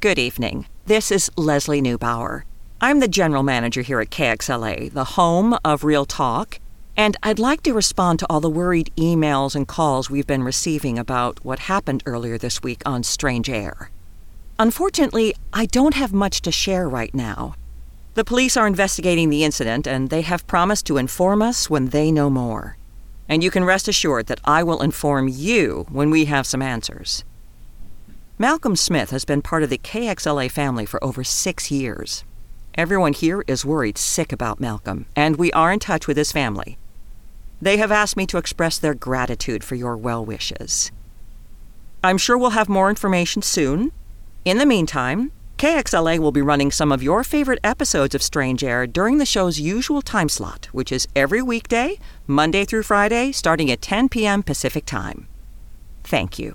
Good evening. This is Leslie Neubauer. I'm the general manager here at KXLA, the home of Real Talk, and I'd like to respond to all the worried emails and calls we've been receiving about what happened earlier this week on Strange Air. Unfortunately, I don't have much to share right now. The police are investigating the incident, and they have promised to inform us when they know more. And you can rest assured that I will inform you when we have some answers. Malcolm Smith has been part of the KXLA family for over six years. Everyone here is worried sick about Malcolm, and we are in touch with his family. They have asked me to express their gratitude for your well wishes. I'm sure we'll have more information soon. In the meantime, KXLA will be running some of your favorite episodes of Strange Air during the show's usual time slot, which is every weekday, Monday through Friday, starting at 10 p.m. Pacific Time. Thank you.